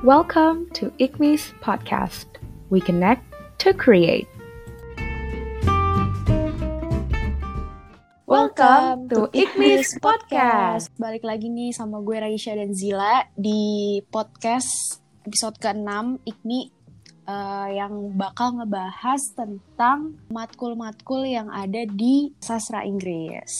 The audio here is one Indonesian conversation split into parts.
Welcome to ICMI's podcast. We connect to create. Welcome to ICMI's podcast. Balik lagi nih sama gue Raisya dan Zila di podcast episode ke-6 ICMI uh, yang bakal ngebahas tentang matkul-matkul yang ada di sastra Inggris.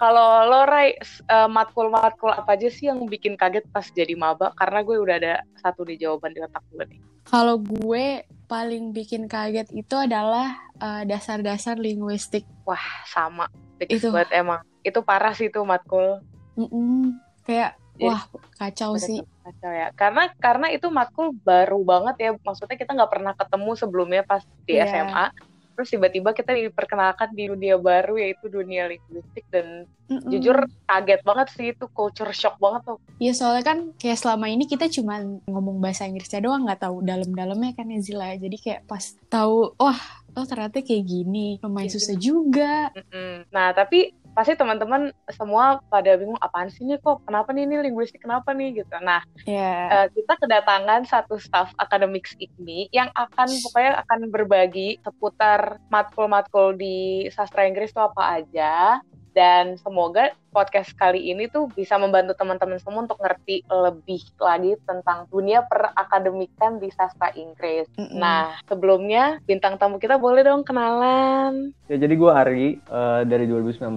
Kalau lo Rai, uh, matkul-matkul apa aja sih yang bikin kaget pas jadi maba? Karena gue udah ada satu di jawaban di otak gue nih. Kalau gue paling bikin kaget itu adalah uh, dasar-dasar linguistik. Wah, sama. Itu buat emang. Itu parah sih itu matkul. Mm -mm. Kayak jadi, wah kacau sih. Kacau ya. Karena karena itu matkul baru banget ya. Maksudnya kita nggak pernah ketemu sebelumnya pas di yeah. SMA terus tiba-tiba kita diperkenalkan di dunia baru yaitu dunia linguistik dan mm -mm. jujur kaget banget sih itu culture shock banget tuh. Iya soalnya kan kayak selama ini kita cuma ngomong bahasa Inggrisnya doang nggak tahu dalam-dalamnya kan ya Zila jadi kayak pas tahu wah oh ternyata kayak gini lumayan susah juga. Mm -mm. Nah tapi pasti teman-teman semua pada bingung apaan sih nih kok? Kenapa nih? Ini linguistik kenapa nih? Gitu. Nah yeah. uh, kita kedatangan satu staff akademik ini yang akan pokoknya akan berbagi seputar matkul-matkul di sastra Inggris itu apa aja dan semoga podcast kali ini tuh bisa membantu teman-teman semua untuk ngerti lebih lagi tentang dunia perakademikan di sastra Inggris. Mm -hmm. Nah, sebelumnya bintang tamu kita boleh dong kenalan. Ya, jadi gue Ari uh, dari 2019.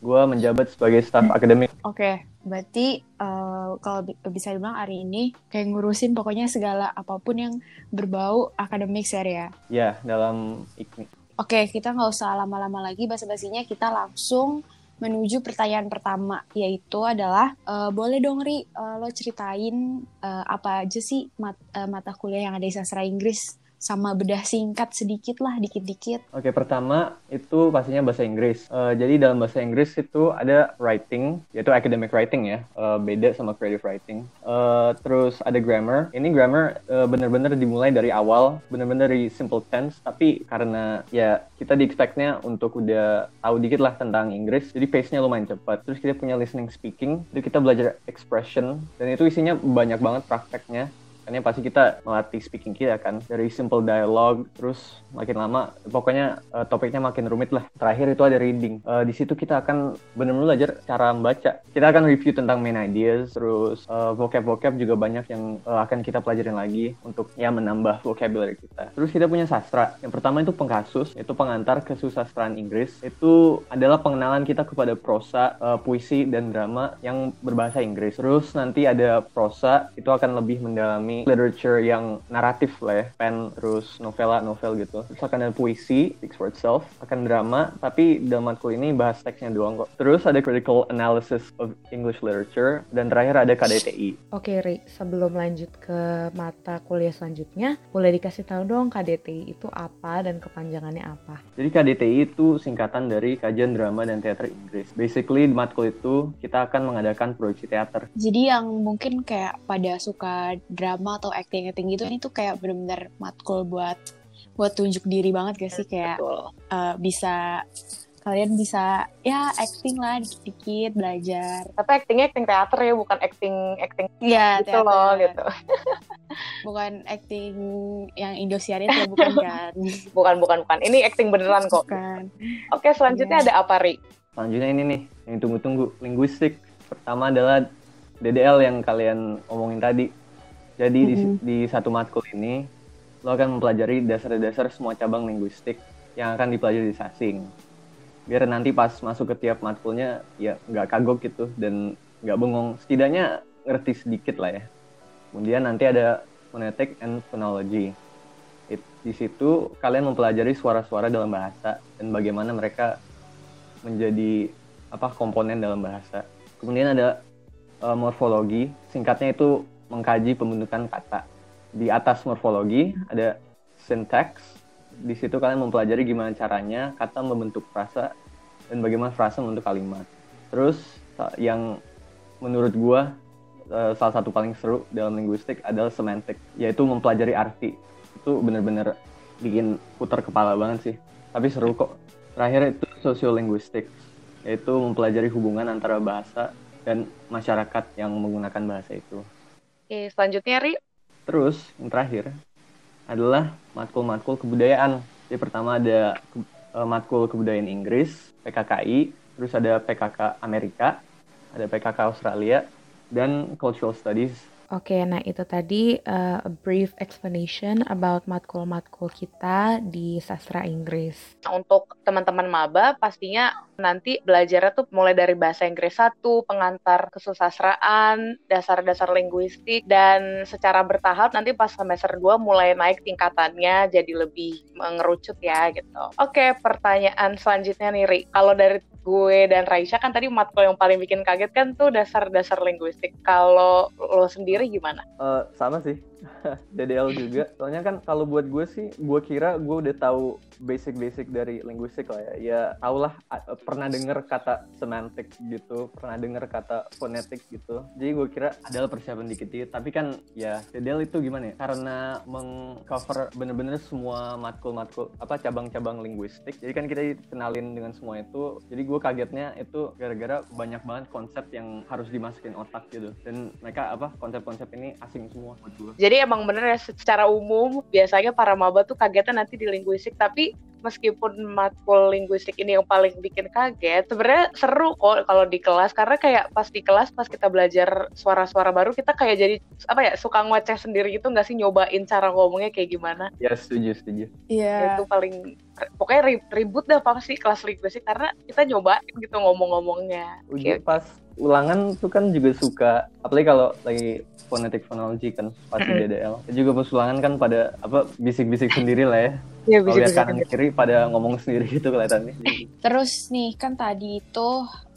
Gue menjabat sebagai staf akademik. Oke, okay. berarti uh, kalau bisa dibilang hari ini kayak ngurusin pokoknya segala apa pun yang berbau akademik ya. Ya, dalam IKMI. Oke, kita nggak usah lama-lama lagi basa-basinya, kita langsung menuju pertanyaan pertama, yaitu adalah, uh, boleh dong Ri, uh, lo ceritain uh, apa aja sih mat, uh, mata kuliah yang ada di sastra Inggris? Sama bedah singkat sedikit lah, dikit-dikit. Oke, pertama itu pastinya bahasa Inggris. Uh, jadi dalam bahasa Inggris itu ada writing, yaitu academic writing ya, uh, beda sama creative writing. Uh, terus ada grammar. Ini grammar uh, bener-bener dimulai dari awal, bener-bener dari simple tense, tapi karena ya kita di expect-nya untuk udah tahu dikit lah tentang Inggris, jadi pace-nya lumayan cepat. Terus kita punya listening speaking, itu kita belajar expression, dan itu isinya banyak banget prakteknya makanya pasti kita melatih speaking kita kan. Dari simple dialogue terus makin lama pokoknya uh, topiknya makin rumit lah. Terakhir itu ada reading. Uh, di situ kita akan benar-benar belajar cara membaca. Kita akan review tentang main ideas terus uh, vocab-vocab juga banyak yang uh, akan kita pelajarin lagi untuk ya menambah vocabulary kita. Terus kita punya sastra. Yang pertama itu pengkasus itu pengantar ke susastraan Inggris. Itu adalah pengenalan kita kepada prosa uh, puisi dan drama yang berbahasa Inggris. Terus nanti ada prosa itu akan lebih mendalami literature yang naratif lah ya, pen terus novela novel gitu. Terus akan ada puisi, speaks for itself, akan drama, tapi dalam matkul ini bahas teksnya doang kok. Terus ada critical analysis of English literature dan terakhir ada KDTI. Oke Ri, sebelum lanjut ke mata kuliah selanjutnya, boleh dikasih tahu dong KDTI itu apa dan kepanjangannya apa? Jadi KDTI itu singkatan dari Kajian Drama dan Teater Inggris. Basically di matkul itu kita akan mengadakan proyeksi teater. Jadi yang mungkin kayak pada suka drama drama atau acting acting gitu ini tuh kayak bener-bener matkul buat buat tunjuk diri banget gak sih kayak uh, bisa kalian bisa ya acting lah dikit-dikit belajar. Tapi actingnya acting teater ya, bukan acting acting ya, gitu teater. loh gitu. bukan acting yang Indosiar itu bukan kan? bukan bukan bukan. Ini acting beneran kok. Bukan. Oke selanjutnya ya. ada apa Ri? Selanjutnya ini nih yang tunggu-tunggu linguistik. Pertama adalah DDL yang kalian omongin tadi. Jadi mm -hmm. di, di satu matkul ini lo akan mempelajari dasar-dasar semua cabang linguistik yang akan dipelajari di Sasing. Biar nanti pas masuk ke tiap matkulnya ya nggak kagok gitu dan nggak bengong. Setidaknya ngerti sedikit lah ya. Kemudian nanti ada phonetic and phonology. It, di situ kalian mempelajari suara-suara dalam bahasa dan bagaimana mereka menjadi apa komponen dalam bahasa. Kemudian ada uh, morfologi, singkatnya itu mengkaji pembentukan kata. Di atas morfologi ada syntax. Di situ kalian mempelajari gimana caranya kata membentuk frasa dan bagaimana frasa membentuk kalimat. Terus yang menurut gua eh, salah satu paling seru dalam linguistik adalah semantik, yaitu mempelajari arti. Itu bener-bener bikin putar kepala banget sih. Tapi seru kok. Terakhir itu sosiolinguistik, yaitu mempelajari hubungan antara bahasa dan masyarakat yang menggunakan bahasa itu. Oke, selanjutnya Ri. terus yang terakhir adalah matkul-matkul kebudayaan. Jadi pertama ada uh, matkul kebudayaan Inggris, PKKI, terus ada PKK Amerika, ada PKK Australia, dan Cultural Studies Oke, nah itu tadi uh, a brief explanation about matkul-matkul kita di sastra Inggris. Untuk teman-teman maba pastinya nanti belajarnya tuh mulai dari bahasa Inggris satu, pengantar kesusastraan, dasar-dasar linguistik, dan secara bertahap nanti pas semester 2 mulai naik tingkatannya jadi lebih mengerucut ya gitu. Oke, pertanyaan selanjutnya nih Ri. Kalau dari gue dan Raisya kan tadi matkul yang paling bikin kaget kan tuh dasar-dasar linguistik. Kalau lo sendiri gimana? Uh, sama sih. DDL juga. Soalnya kan kalau buat gue sih, gue kira gue udah tahu basic-basic dari linguistik lah ya. Ya tau lah, pernah denger kata semantik gitu, pernah denger kata fonetik gitu. Jadi gue kira adalah persiapan dikit-dikit. Tapi kan ya DDL itu gimana ya? Karena mengcover bener-bener semua matkul-matkul, apa cabang-cabang linguistik. Jadi kan kita kenalin dengan semua itu. Jadi gue kagetnya itu gara-gara banyak banget konsep yang harus dimasukin otak gitu. Dan mereka apa konsep-konsep ini asing semua buat gue. Jadi emang bener ya secara umum biasanya para maba tuh kagetnya nanti di linguistik tapi meskipun matkul linguistik ini yang paling bikin kaget, sebenarnya seru kok kalau di kelas karena kayak pas di kelas pas kita belajar suara-suara baru kita kayak jadi apa ya suka ngoceh sendiri gitu nggak sih nyobain cara ngomongnya kayak gimana? Ya setuju setuju. Iya. Yeah. Itu paling pokoknya ribut dah pasti kelas linguistik karena kita nyobain gitu ngomong-ngomongnya. Uji pas ulangan tuh kan juga suka apalagi kalau lagi fonetik fonologi kan pasti DDL juga pas ulangan kan pada apa bisik-bisik sendiri lah ya ya kalau lihat kanan kiri pada ngomong sendiri gitu kelihatannya. Terus nih kan tadi itu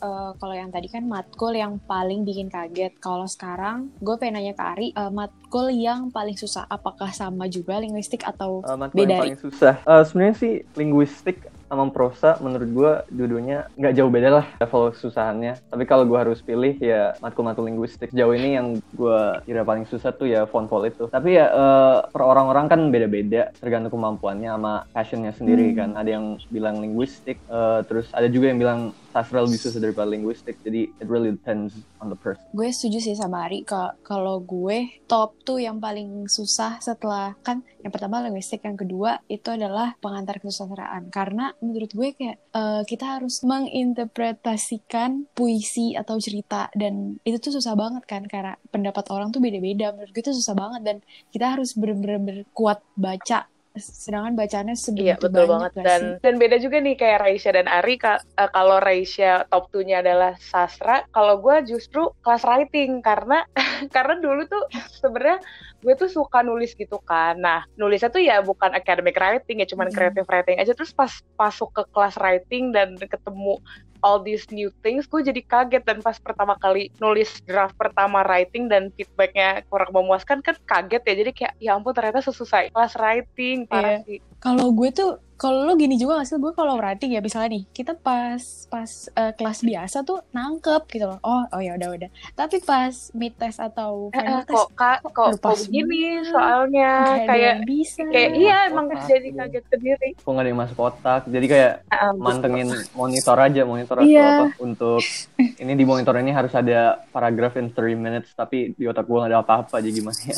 uh, kalau yang tadi kan matkul yang paling bikin kaget. Kalau sekarang gue pengen nanya ke Ari uh, matkul yang paling susah apakah sama juga linguistik atau uh, matkul beda yang paling susah? Uh, sebenarnya sih linguistik sama prosa menurut gue dua-duanya nggak jauh beda lah level kesusahannya. Tapi kalau gue harus pilih ya matkul-matkul linguistik. Jauh ini yang gue kira paling susah tuh ya font vol itu. Tapi ya uh, per orang-orang kan beda-beda tergantung kemampuannya sama passionnya sendiri hmm. kan. Ada yang bilang linguistik uh, terus ada juga yang bilang sastra lebih susah daripada linguistik jadi it really depends on the person. Gue setuju sih sama Ari kalau gue top tuh yang paling susah setelah kan yang pertama linguistik yang kedua itu adalah pengantar kesusastraan karena menurut gue kayak uh, kita harus menginterpretasikan puisi atau cerita dan itu tuh susah banget kan karena pendapat orang tuh beda-beda. Menurut gue itu susah banget dan kita harus bener-bener kuat baca sedangkan bacanya sebegitu iya, betul banget dan sih? dan beda juga nih kayak Raisya dan Ari ka, uh, kalau Raisya top 2-nya adalah sastra kalau gue justru kelas writing karena karena dulu tuh sebenarnya gue tuh suka nulis gitu kan nah nulisnya tuh ya bukan academic writing ya cuman hmm. creative writing aja terus pas masuk ke kelas writing dan ketemu all these new things gue jadi kaget. Dan pas pertama kali nulis draft pertama writing dan feedbacknya kurang memuaskan kan kaget ya. Jadi kayak ya ampun ternyata sesusah kelas writing. Parah yeah. sih. Kalau gue tuh kalau lo gini juga gak sih? Gue kalau writing ya misalnya nih kita pas pas uh, kelas biasa tuh nangkep gitu loh. Oh oh ya udah udah. Tapi pas mid test atau eh, final eh, test kok kak kok, kok begini soalnya. Kayak bisa. kayak iya emang jadi kaget sendiri. Kok nggak ada yang masuk otak? Jadi kayak uh, mantengin monitor aja monitor atau yeah. apa untuk ini di monitor ini harus ada paragraf in 3 minutes tapi di otak gue gak ada apa-apa jadi gimana ya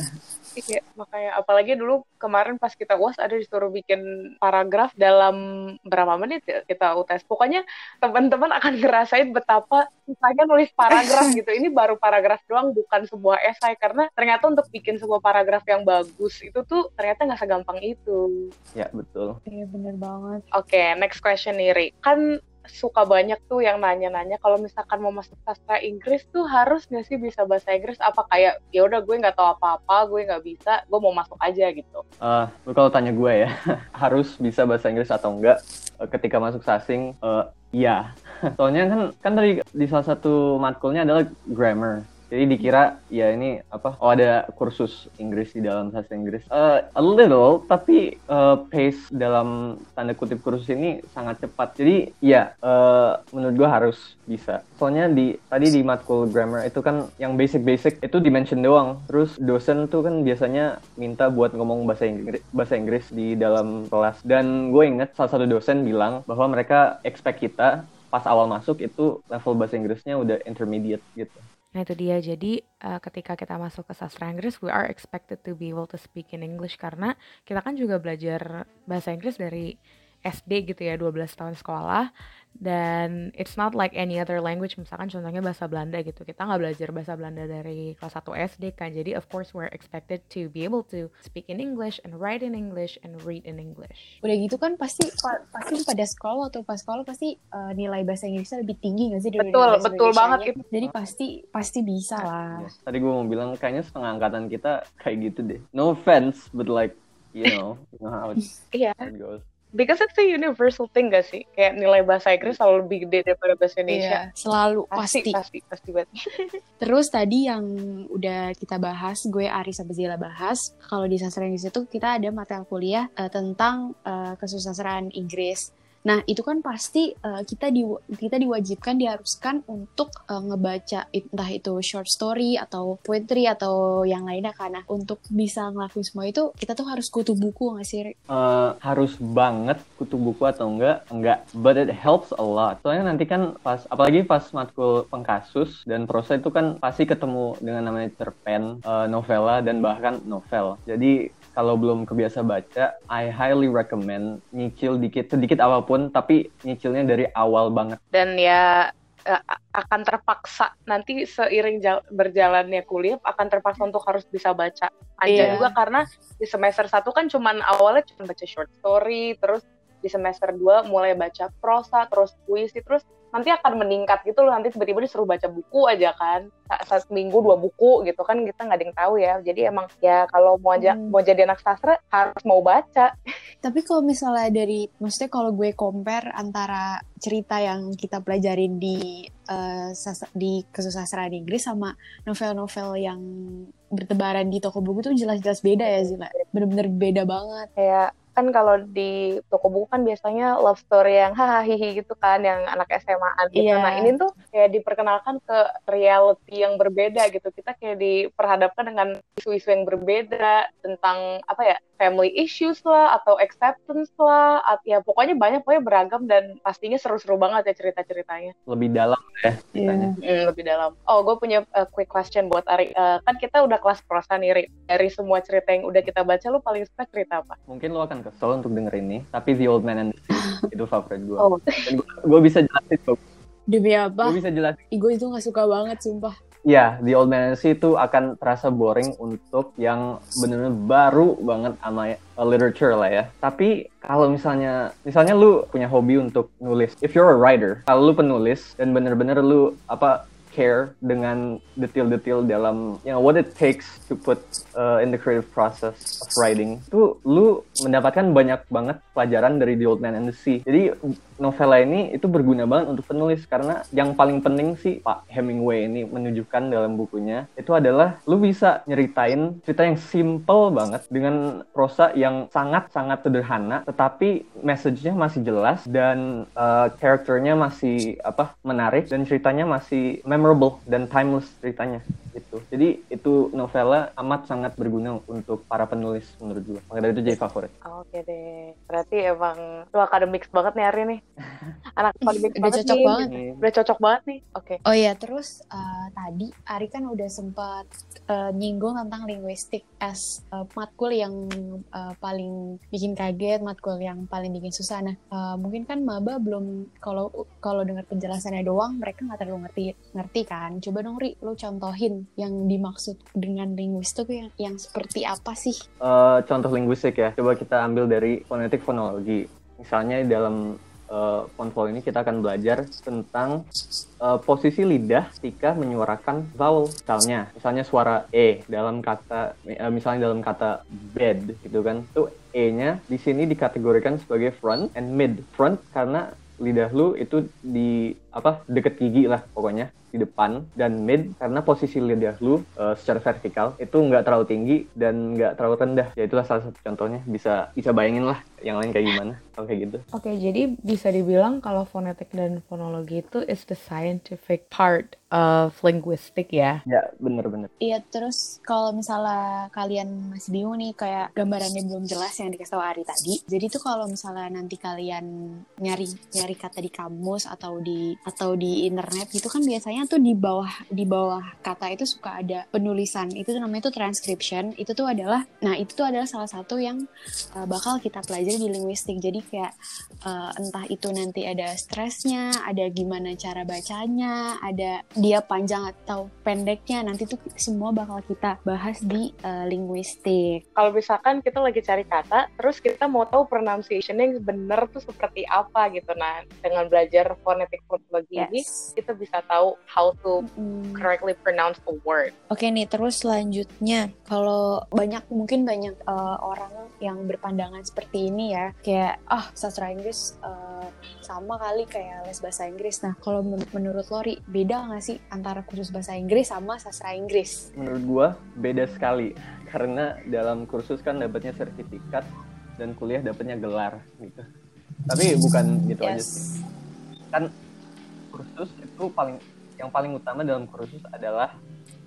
Iya, makanya apalagi dulu kemarin pas kita UAS ada disuruh bikin paragraf dalam berapa menit ya kita UTS. Pokoknya teman-teman akan ngerasain betapa susahnya nulis paragraf gitu. Ini baru paragraf doang bukan sebuah esai karena ternyata untuk bikin sebuah paragraf yang bagus itu tuh ternyata nggak segampang itu. Ya, betul. Iya, bener banget. Oke, okay, next question nih, Ri. Kan suka banyak tuh yang nanya-nanya. Kalau misalkan mau masuk sastra Inggris tuh harus nggak sih bisa bahasa Inggris? Apa kayak ya udah gue nggak tahu apa-apa gue nggak bisa gue mau masuk aja gitu. Uh, kalau tanya gue ya harus bisa bahasa Inggris atau enggak uh, ketika masuk sasing uh, iya. Soalnya kan kan dari di salah satu matkulnya adalah grammar jadi dikira ya ini apa? Oh ada kursus Inggris di dalam sastra Inggris. Uh, a little, tapi uh, pace dalam tanda kutip kursus ini sangat cepat. Jadi ya uh, menurut gua harus bisa. Soalnya di tadi di matkul grammar itu kan yang basic-basic itu dimension doang. Terus dosen tuh kan biasanya minta buat ngomong bahasa Inggris bahasa Inggris di dalam kelas. Dan gue inget salah satu dosen bilang bahwa mereka expect kita pas awal masuk itu level bahasa Inggrisnya udah intermediate gitu. Nah itu dia, jadi uh, ketika kita masuk ke sastra Inggris, we are expected to be able to speak in English karena kita kan juga belajar bahasa Inggris dari SD gitu ya 12 tahun sekolah dan it's not like any other language misalkan contohnya bahasa Belanda gitu. Kita nggak belajar bahasa Belanda dari kelas 1 SD kan. Jadi of course we're expected to be able to speak in English and write in English and read in English. Udah gitu kan pasti pasti pada sekolah atau pas sekolah pasti uh, nilai bahasa Inggrisnya lebih tinggi gak sih dari betul betul banget itu. Jadi pasti pasti bisa lah. yes. tadi gue mau bilang kayaknya setengah angkatan kita kayak gitu deh. No offense but like you know, you know how it, yeah. it goes because it's a universal thing gak sih? Kayak nilai bahasa Inggris selalu lebih gede daripada bahasa Indonesia. Iya, selalu pasti. Pasti, pasti, pasti banget. Terus tadi yang udah kita bahas, gue Ari sama Zila bahas, kalau di sastra Inggris itu kita ada mata kuliah uh, tentang uh, kesusastraan Inggris. Nah, itu kan pasti uh, kita di kita diwajibkan diharuskan untuk uh, ngebaca entah itu short story atau poetry atau yang lainnya karena untuk bisa ngelakuin semua itu kita tuh harus kutu buku nggak sih? Uh, harus banget kutu buku atau enggak? Enggak, but it helps a lot. Soalnya nanti kan pas apalagi pas matkul pengkasus dan proses itu kan pasti ketemu dengan namanya cerpen, uh, novela dan bahkan novel. Jadi kalau belum kebiasa baca, I highly recommend nyicil dikit sedikit apa pun, tapi nyicilnya dari awal banget. Dan ya eh, akan terpaksa nanti seiring berjalannya kuliah akan terpaksa untuk harus bisa baca aja yeah. juga karena di semester satu kan cuman awalnya cuma baca short story terus di semester 2 mulai baca prosa terus puisi terus nanti akan meningkat gitu loh nanti tiba-tiba disuruh baca buku aja kan. Saat minggu dua buku gitu kan kita nggak ada yang tahu ya. Jadi emang ya kalau mau aja hmm. mau jadi anak sastra harus mau baca. Tapi kalau misalnya dari maksudnya kalau gue compare antara cerita yang kita pelajarin di uh, di kesusastraan Inggris sama novel-novel yang bertebaran di toko buku tuh jelas-jelas beda ya Zila. Bener-bener beda banget. Kayak kan kalau di toko buku kan biasanya love story yang hahaha gitu kan yang anak SMA-an gitu. Yeah. Nah, ini tuh kayak diperkenalkan ke reality yang berbeda gitu. Kita kayak diperhadapkan dengan isu-isu yang berbeda tentang apa ya? Family issues lah atau acceptance lah at, ya pokoknya banyak pokoknya beragam dan pastinya seru-seru banget ya cerita-ceritanya lebih dalam ya ceritanya yeah. mm, lebih dalam oh gue punya uh, quick question buat Ari uh, kan kita udah kelas prosa nih dari semua cerita yang udah kita baca lu paling suka cerita apa mungkin lu akan kesel untuk denger ini tapi The Old Man and the Sea itu favorit gue oh. gue bisa jelasin kok Demi apa? Gue bisa jelasin. Gue itu gak suka banget, sumpah. Ya, The Old Man Sea itu akan terasa boring untuk yang benar-benar baru banget sama uh, literature lah ya. Tapi kalau misalnya, misalnya lu punya hobi untuk nulis, if you're a writer, kalau lu penulis dan bener-bener lu apa care dengan detail-detail dalam you know what it takes to put uh, in the creative process of writing. Itu lu mendapatkan banyak banget pelajaran dari The Old Man and the Sea. Jadi novela ini itu berguna banget untuk penulis karena yang paling penting sih Pak Hemingway ini menunjukkan dalam bukunya itu adalah lu bisa nyeritain cerita yang simple banget dengan prosa yang sangat-sangat sederhana tetapi message-nya masih jelas dan uh, karakternya masih apa menarik dan ceritanya masih memorable memorable dan timeless ceritanya gitu. Jadi itu novela amat sangat berguna untuk para penulis menurut gue. Makanya dari itu jadi favorit. Oke deh. Berarti emang lu akademik banget nih hari nih. Anak akademik udah banget cocok nih. banget. Udah cocok banget nih. Oke. Okay. Oh iya, terus uh, tadi Ari kan udah sempat uh, nyinggung tentang linguistik as uh, matkul yang uh, paling bikin kaget, matkul yang paling bikin susah. Nah, uh, mungkin kan maba belum kalau kalau dengar penjelasannya doang mereka nggak terlalu ngerti ngerti kan. Coba dong Ri, lu contohin yang dimaksud dengan linguistik yang yang seperti apa sih? Uh, contoh linguistik ya. Coba kita ambil dari fonetik fonologi. Misalnya dalam uh, ini kita akan belajar tentang uh, posisi lidah ketika menyuarakan vowel. Misalnya, misalnya suara e dalam kata uh, misalnya dalam kata bed gitu kan. Itu e-nya di sini dikategorikan sebagai front and mid. Front karena lidah lu itu di apa deket gigi lah pokoknya di depan dan mid karena posisi lidah lu uh, secara vertikal itu nggak terlalu tinggi dan nggak terlalu rendah. Ya itulah salah satu contohnya. Bisa bisa bayangin lah yang lain kayak gimana kalau kayak gitu. Oke okay, jadi bisa dibilang kalau fonetik dan fonologi itu is the scientific part of linguistic ya? Ya bener-bener iya terus kalau misalnya kalian masih bingung nih kayak gambarannya belum jelas yang dikasih tahu Ari tadi. Jadi tuh kalau misalnya nanti kalian nyari nyari kata di kamus atau di atau di internet gitu kan biasanya tuh di bawah di bawah kata itu suka ada penulisan. Itu tuh namanya tuh transcription. Itu tuh adalah nah itu tuh adalah salah satu yang uh, bakal kita pelajari di linguistik. Jadi kayak uh, entah itu nanti ada stresnya ada gimana cara bacanya ada dia panjang atau pendeknya nanti tuh semua bakal kita bahas di uh, linguistik. Kalau misalkan kita lagi cari kata terus kita mau tahu pronunciation yang benar tuh seperti apa gitu. Nah dengan belajar fonetik psikologi yes. ini kita bisa tahu how to mm. correctly pronounce a word. Oke okay, nih, terus selanjutnya kalau banyak mungkin banyak uh, orang yang berpandangan seperti ini ya, kayak ah oh, sastra Inggris uh, sama kali kayak les bahasa Inggris. Nah, kalau men menurut Lori beda nggak sih antara kursus bahasa Inggris sama sastra Inggris? Menurut gua beda sekali karena dalam kursus kan dapatnya sertifikat dan kuliah dapatnya gelar gitu. Tapi bukan gitu yes. aja sih. Kan kursus itu paling yang paling utama dalam kursus adalah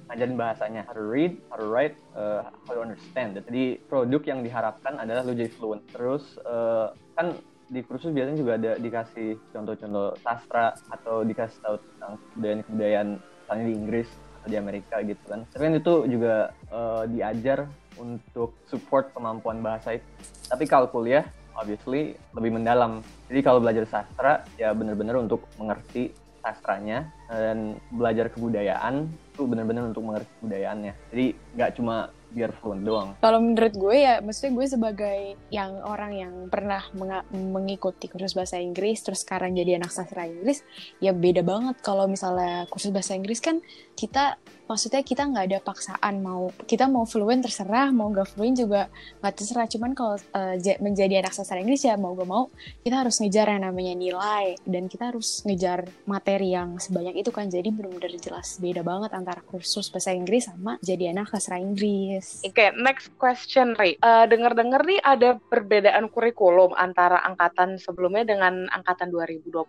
ngajarin bahasanya how to read, how to write, uh, how to understand. Jadi produk yang diharapkan adalah lu jadi fluent. Terus uh, kan di kursus biasanya juga ada dikasih contoh-contoh sastra atau dikasih tahu tentang kebudayaan-kebudayaan misalnya di Inggris atau di Amerika gitu kan. Tapi kan itu juga uh, diajar untuk support kemampuan bahasa itu. Tapi kalau kuliah obviously lebih mendalam. Jadi kalau belajar sastra ya benar-benar untuk mengerti sastranya dan belajar kebudayaan itu benar-benar untuk mengerti kebudayaannya. Jadi nggak cuma biar fluent doang. Kalau menurut gue ya, maksudnya gue sebagai yang orang yang pernah mengikuti kursus bahasa Inggris, terus sekarang jadi anak sastra Inggris, ya beda banget kalau misalnya kursus bahasa Inggris kan kita maksudnya kita nggak ada paksaan mau kita mau fluent terserah mau gak fluent juga nggak terserah cuman kalau uh, menjadi anak sastra Inggris ya mau gak mau kita harus ngejar yang namanya nilai dan kita harus ngejar materi yang sebanyak itu kan jadi benar-benar jelas beda banget antara kursus bahasa Inggris sama jadi anak sastra Inggris. Oke okay, next question Ri uh, dengar-dengar nih ada perbedaan kurikulum antara angkatan sebelumnya dengan angkatan 2020.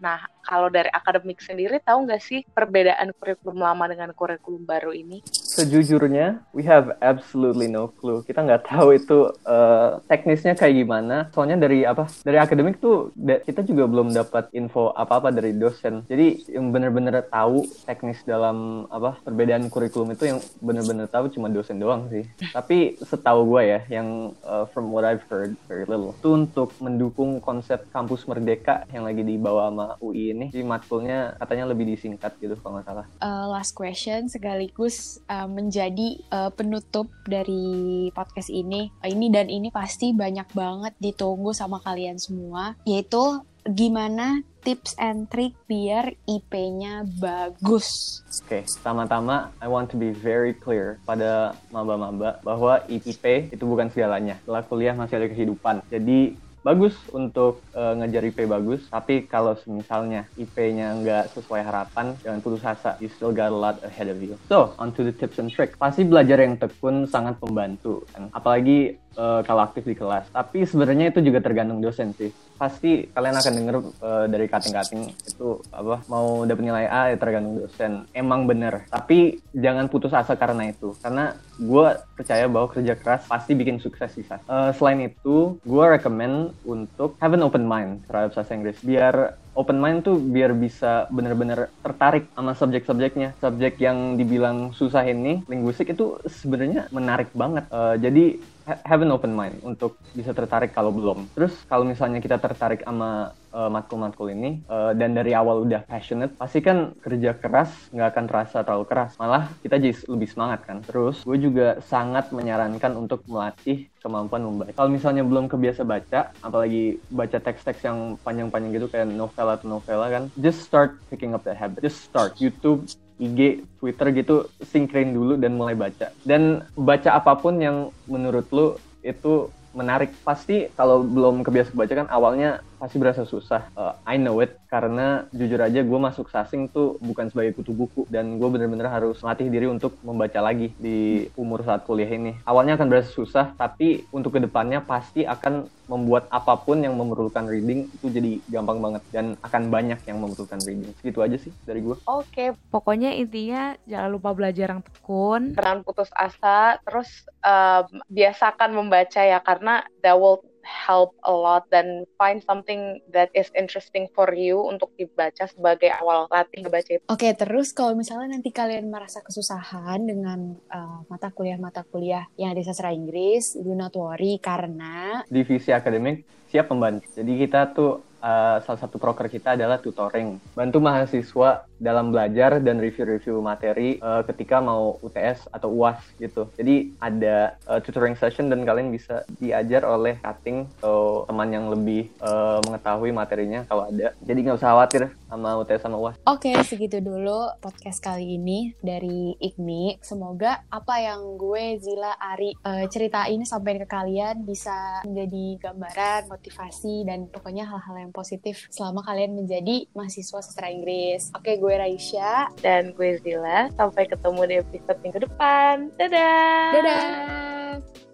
Nah kalau dari akademik sendiri tahu nggak sih perbedaan kurikulum lama dengan kurikulum kurikulum baru ini? Sejujurnya, we have absolutely no clue. Kita nggak tahu itu uh, teknisnya kayak gimana. Soalnya dari apa? Dari akademik tuh kita juga belum dapat info apa-apa dari dosen. Jadi yang benar-benar tahu teknis dalam apa perbedaan kurikulum itu yang benar-benar tahu cuma dosen doang sih. Tapi setahu gue ya, yang uh, from what I've heard very little, itu untuk mendukung konsep kampus merdeka yang lagi dibawa sama UI ini. Jadi matkulnya katanya lebih disingkat gitu kalau nggak salah. Uh, last question sekaligus uh, menjadi uh, penutup dari podcast ini. Ini dan ini pasti banyak banget ditunggu sama kalian semua, yaitu gimana tips and trick biar IP-nya bagus. Oke, okay, pertama-tama I want to be very clear pada maba-maba bahwa IP itu bukan segalanya. Setelah kuliah masih ada kehidupan. Jadi bagus untuk uh, ngejar IP bagus, tapi kalau misalnya IP-nya nggak sesuai harapan, jangan putus asa. You still got a lot ahead of you. So, on to the tips and trick. Pasti belajar yang tekun sangat membantu. Kan? Apalagi uh, kalau aktif di kelas. Tapi sebenarnya itu juga tergantung dosen sih. Pasti kalian akan denger uh, dari kating-kating itu apa mau dapat nilai A ya tergantung dosen. Emang bener. Tapi jangan putus asa karena itu. Karena gue percaya bahwa kerja keras pasti bikin sukses sih. Uh, selain itu, gue recommend untuk have an open mind terhadap bahasa Inggris. Biar open mind tuh biar bisa bener-bener tertarik sama subjek-subjeknya. Subjek yang dibilang susah ini, linguistik itu sebenarnya menarik banget. Uh, jadi have an open mind untuk bisa tertarik kalau belum. Terus kalau misalnya kita tertarik sama uh, matkul-matkul ini uh, dan dari awal udah passionate, pasti kan kerja keras nggak akan terasa terlalu keras. Malah kita jadi lebih semangat kan. Terus gue juga sangat menyarankan untuk melatih kemampuan membaca. Kalau misalnya belum kebiasa baca, apalagi baca teks-teks yang panjang-panjang gitu kayak novel atau novela kan, just start picking up that habit. Just start. YouTube IG, Twitter gitu sinkron dulu dan mulai baca. Dan baca apa pun yang menurut lu itu menarik. Pasti kalau belum kebiasa baca kan awalnya pasti berasa susah. Uh, I know it karena jujur aja gue masuk sasing tuh bukan sebagai kutu buku dan gue bener-bener harus melatih diri untuk membaca lagi di umur saat kuliah ini. Awalnya akan berasa susah tapi untuk ke depannya pasti akan membuat apa pun yang memerlukan reading itu jadi gampang banget dan akan banyak yang memerlukan reading. Gitu aja sih dari gue. Oke, okay. pokoknya intinya jangan lupa belajar yang tekun. Jangan putus asa, terus um, biasakan membaca ya karena that will help a lot dan find something that is interesting for you untuk dibaca sebagai awal latih baca itu. Oke, okay, terus kalau misalnya nanti kalian merasa kesusahan dengan uh, mata kuliah-mata kuliah yang ada sastra Inggris, do not worry karena divisi akademik siap membantu. Jadi kita tuh uh, salah satu proker kita adalah tutoring. Bantu mahasiswa dalam belajar dan review-review materi uh, ketika mau UTS atau UAS gitu. Jadi ada uh, tutoring session dan kalian bisa diajar oleh cutting atau teman yang lebih uh, mengetahui materinya kalau ada. Jadi nggak usah khawatir sama UTS sama UAS. Oke, okay, segitu dulu podcast kali ini dari IKMI. Semoga apa yang gue, Zila, Ari uh, ceritain sampai ke kalian bisa menjadi gambaran, motivasi, dan pokoknya hal-hal yang positif selama kalian menjadi mahasiswa sastra Inggris. Oke, gue Raisya. Dan gue Zila. Sampai ketemu di episode minggu depan. Dadah! Dadah!